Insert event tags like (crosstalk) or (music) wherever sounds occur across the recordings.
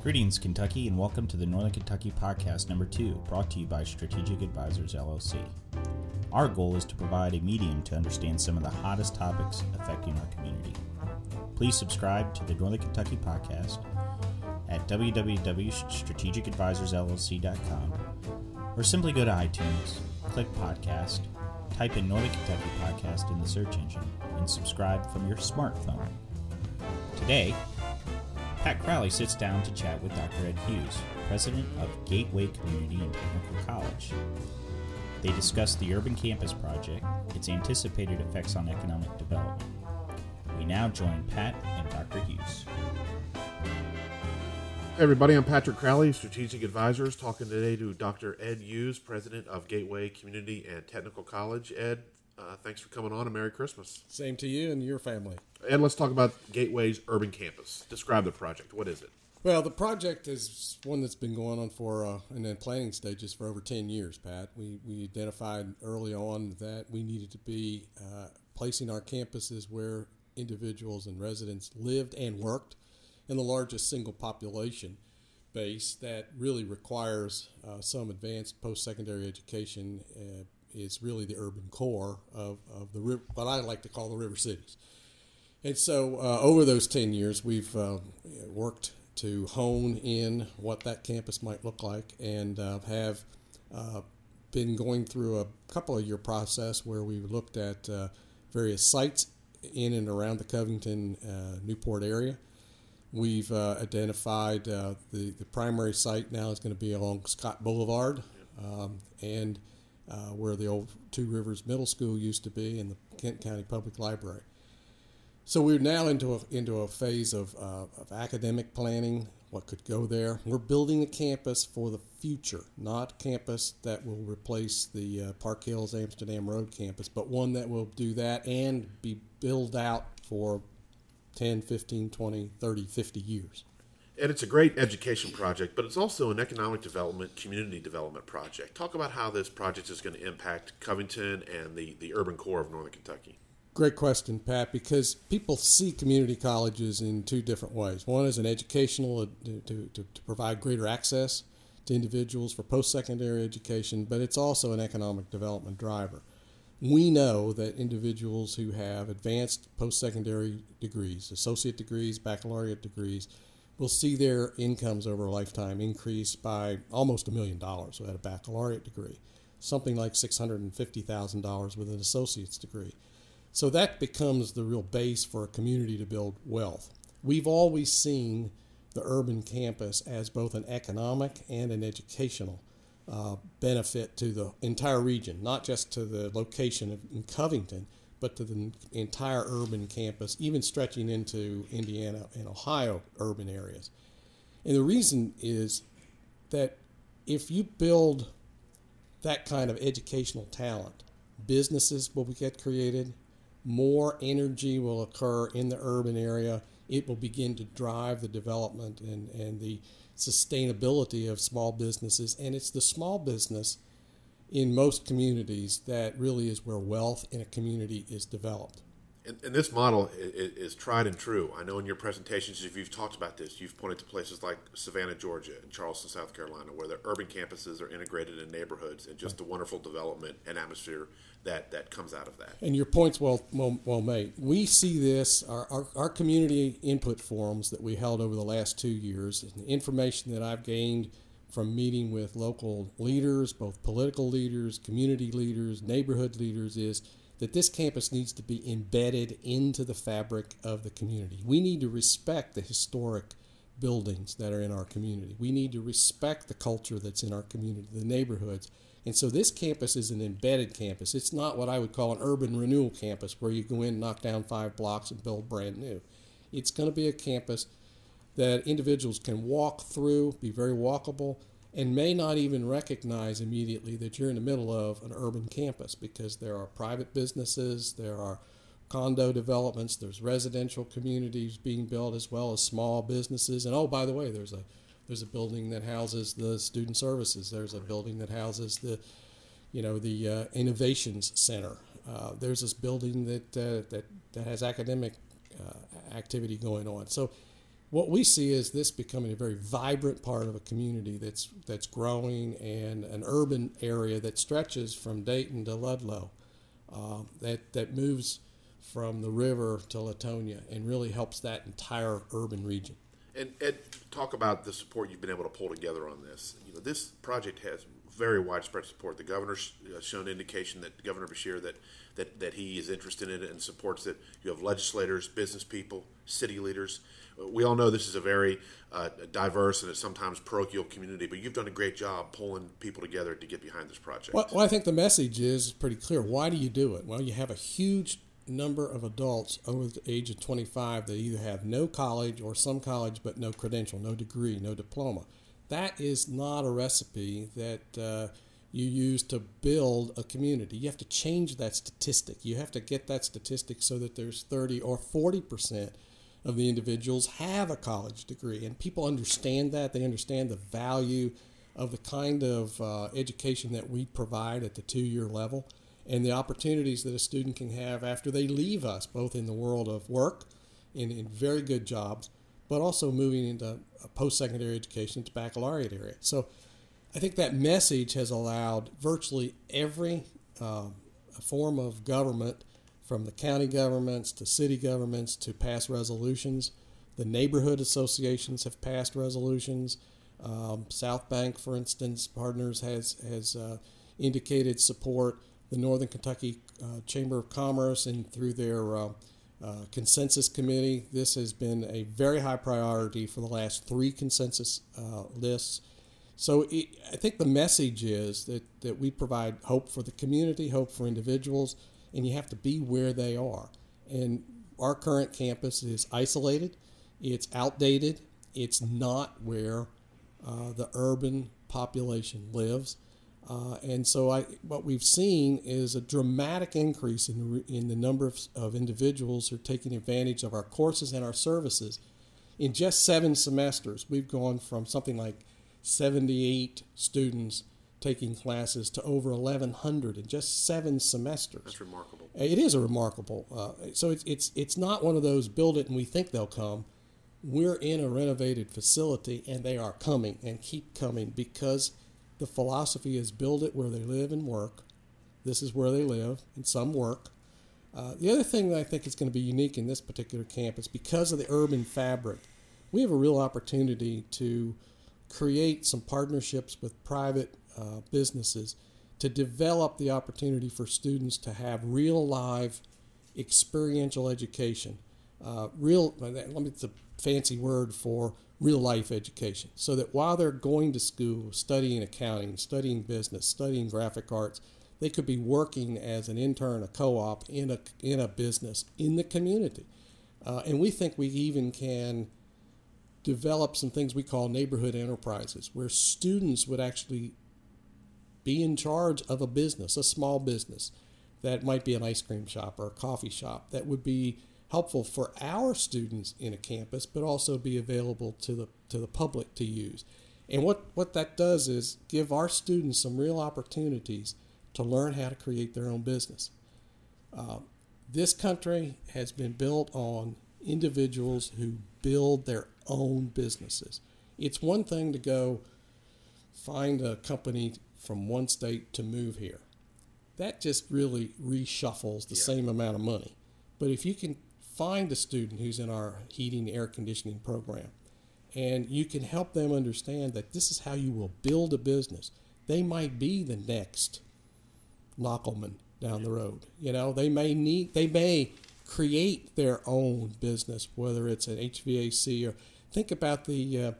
Greetings, Kentucky, and welcome to the Northern Kentucky Podcast number two, brought to you by Strategic Advisors LLC. Our goal is to provide a medium to understand some of the hottest topics affecting our community. Please subscribe to the Northern Kentucky Podcast at www.strategicadvisorsllc.com or simply go to iTunes, click Podcast, type in Northern Kentucky Podcast in the search engine, and subscribe from your smartphone. Today, Pat Crowley sits down to chat with Dr. Ed Hughes, president of Gateway Community and Technical College. They discuss the urban campus project, its anticipated effects on economic development. We now join Pat and Dr. Hughes. Hey everybody, I'm Patrick Crowley, Strategic Advisors, talking today to Dr. Ed Hughes, President of Gateway Community and Technical College. Ed, uh, thanks for coming on and Merry Christmas. Same to you and your family. And let's talk about Gateway's urban campus. Describe the project. What is it? Well, the project is one that's been going on for uh, in the planning stages for over 10 years, Pat. We, we identified early on that we needed to be uh, placing our campuses where individuals and residents lived and worked in the largest single population base that really requires uh, some advanced post secondary education. Is really the urban core of, of the what I like to call the river cities. And so, uh, over those 10 years, we've uh, worked to hone in what that campus might look like and uh, have uh, been going through a couple of year process where we looked at uh, various sites in and around the Covington uh, Newport area. We've identified the, the primary site now is going to be along Scott Boulevard. Um, and where the old Two Rivers Middle School used to be and the Kenton County Public Library. So we're now into a, into a phase of, uh, of academic planning, what could go there. We're building a campus for the future, not campus that will replace the uh, Park Hills Amsterdam Road campus, but one that will do that and be built out for 10, 15, 20, 30, 50 years. And it's a great education project, but it's also an economic development, community development project. Talk about how this project is going to impact Covington and the, the urban core of Northern Kentucky. Great question, Pat, because people see community colleges in two different ways. One is an educational uh, to, to, to provide greater access to individuals for post secondary education, but it's also an economic development driver. We know that individuals who have advanced post secondary degrees, associate degrees, baccalaureate degrees, will see their incomes over a lifetime increase by almost a million dollars at a baccalaureate degree, something like $650,000 with an associate's degree. So that becomes the real base for a community to build wealth. We've always seen the urban campus as both an economic and an educational uh, benefit to the entire region, not just to the location in Covington, but to the entire urban campus, even stretching into Indiana and Ohio urban areas. And the reason is that if you build that kind of educational talent, businesses will get created, more energy will occur in the urban area. It will begin to drive the development and, and the sustainability of small businesses. And it's the small business in most communities that really is where wealth in a community is developed. And, and, this model is, is, tried and true. I know in your presentations, if you've talked about this, you've pointed to places like Savannah, Georgia, and Charleston, South Carolina, where the urban campuses are integrated in neighborhoods, and just the wonderful development and atmosphere that, that comes out of that. And your point's well well, well made. We see this our, our, our community input forums that we held over the last two years, and the information that I've gained from meeting with local leaders, both political leaders, community leaders, neighborhood leaders, is that this campus needs to be embedded into the fabric of the community. We need to respect the historic buildings that are in our community. We need to respect the culture that's in our community, the neighborhoods. And so this campus is an embedded campus. It's not what I would call an urban renewal campus where you go in, knock down five blocks, and build brand new. It's going to be a campus that individuals can walk through, be very walkable, and may not even recognize immediately that you're in the middle of an urban campus because there are private businesses, there are condo developments, there's residential communities being built as well as small businesses. And oh, by the way, there's a there's a building that houses the student services. There's a building that houses the you know the uh, innovations center. Uh, there's this building that uh, that that has academic uh, activity going on. So what we see is this becoming a very vibrant part of a community that's that's growing and an urban area that stretches from Dayton to Ludlow, uh, that that moves from the river to Latonia and really helps that entire urban region. And Ed, talk about the support you've been able to pull together on this. You know, this project has very widespread support. The governor's uh, shown indication that Governor Beshear that, that that he is interested in it and supports it. You have legislators, business people, city leaders. We all know this is a very uh, diverse and sometimes parochial community, but you've done a great job pulling people together to get behind this project. Well, well I think the message is pretty clear. Why do you do it? Well, you have a huge number of adults over the age of 25 that either have no college or some college but no credential, no degree, no diploma. That is not a recipe that uh, you use to build a community. You have to change that statistic. You have to get that statistic so that there's 30 or 40 percent of the individuals have a college degree, and people understand that. They understand the value of the kind of uh, education that we provide at the two-year level and the opportunities that a student can have after they leave us, both in the world of work, in, in very good jobs, but also moving into post secondary education to baccalaureate area. So I think that message has allowed virtually every um, form of government, from the county governments to city governments, to pass resolutions. The neighborhood associations have passed resolutions. Um, South Bank, for instance, Partners has has uh, indicated support the Northern Kentucky uh, Chamber of Commerce and through their uh, uh, consensus committee. This has been a very high priority for the last three consensus uh, lists. So it, I think the message is that, that we provide hope for the community, hope for individuals, and you have to be where they are. And our current campus is isolated, it's outdated, it's not where uh, the urban population lives. Uh, and so I, what we've seen is a dramatic increase in, in the number of, of individuals who are taking advantage of our courses and our services. In just seven semesters, we've gone from something like 78 students taking classes to over 1,100 in just seven semesters. That's remarkable. It is a remarkable. Uh, so it's, it's, it's not one of those build it and we think they'll come. We're in a renovated facility and they are coming and keep coming because – the philosophy is build it where they live and work. This is where they live, and some work. Uh, the other thing that I think is going to be unique in this particular campus, because of the urban fabric, we have a real opportunity to create some partnerships with private uh, businesses to develop the opportunity for students to have real live experiential education. Uh, real, let me, it's a fancy word for real life education so that while they're going to school, studying accounting, studying business, studying graphic arts, they could be working as an intern, a co op in a, in a business in the community. Uh, and we think we even can develop some things we call neighborhood enterprises where students would actually be in charge of a business, a small business that might be an ice cream shop or a coffee shop that would be helpful for our students in a campus, but also be available to the to the public to use. And what, what that does is give our students some real opportunities to learn how to create their own business. Uh, this country has been built on individuals who build their own businesses. It's one thing to go find a company from one state to move here. That just really reshuffles the yeah. same amount of money. But if you can find a student who's in our heating air conditioning program and you can help them understand that this is how you will build a business. They might be the next Lockelman down the road. You know, they may need they may create their own business, whether it's an HVAC or think about the, uh,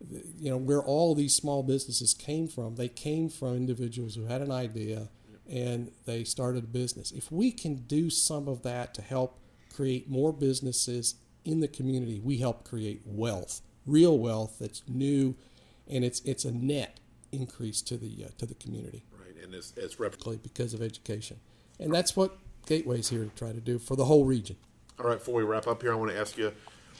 the you know where all these small businesses came from. They came from individuals who had an idea and they started a business. If we can do some of that to help create more businesses in the community, we help create wealth, real wealth that's new, and it's it's a net increase to the uh, to the community. Right, and it's it's replically because of education, and that's what Gateway's here to try to do for the whole region. All right, before we wrap up here, I want to ask you.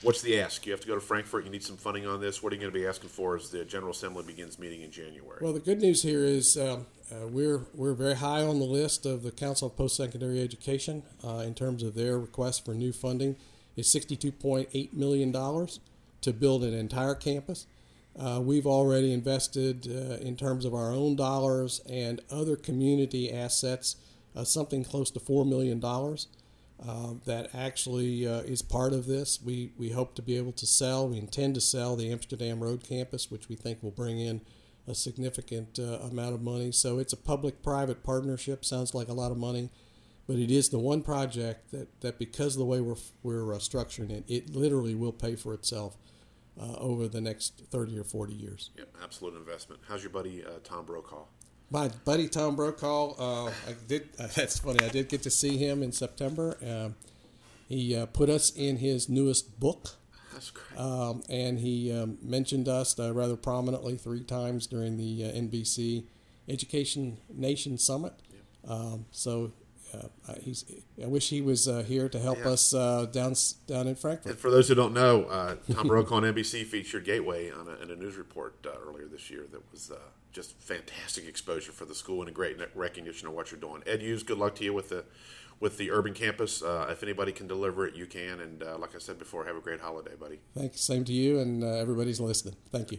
What's the ask? You have to go to Frankfort. You need some funding on this. What are you going to be asking for as the General Assembly begins meeting in January? Well, the good news here is um, uh, we're we're very high on the list of the Council of Post Secondary Education uh, in terms of their request for new funding. is sixty two point eight million dollars to build an entire campus. Uh, we've already invested uh, in terms of our own dollars and other community assets uh, something close to $4 million. Uh, that actually uh, is part of this. We, we hope to be able to sell, we intend to sell the Amsterdam Road campus, which we think will bring in a significant uh, amount of money. So it's a public private partnership, sounds like a lot of money, but it is the one project that, that because of the way we're, we're uh, structuring it, it literally will pay for itself. Uh, over the next 30 or 40 years. Yep, absolute investment. How's your buddy uh, Tom Brokaw? My buddy Tom Brokaw, uh, I did. (laughs) that's funny. I did get to see him in September. Um, he uh, put us in his newest book. That's great. Um, and he um, mentioned us uh, rather prominently three times during the uh, NBC Education Nation Summit. Yep. Um, so uh, he's. I wish he was uh, here to help yeah. us uh, down down in Frankfort. And for those who don't know, uh, Tom Brokaw on NBC featured Gateway on a, in a news report uh, earlier this year. That was uh, just fantastic exposure for the school and a great recognition of what you're doing. Ed Hughes, good luck to you with the with the urban campus. if anybody can deliver it, you can. And like I said before, have a great holiday, buddy. Thanks. Same to you, and everybody's listening. Thank you.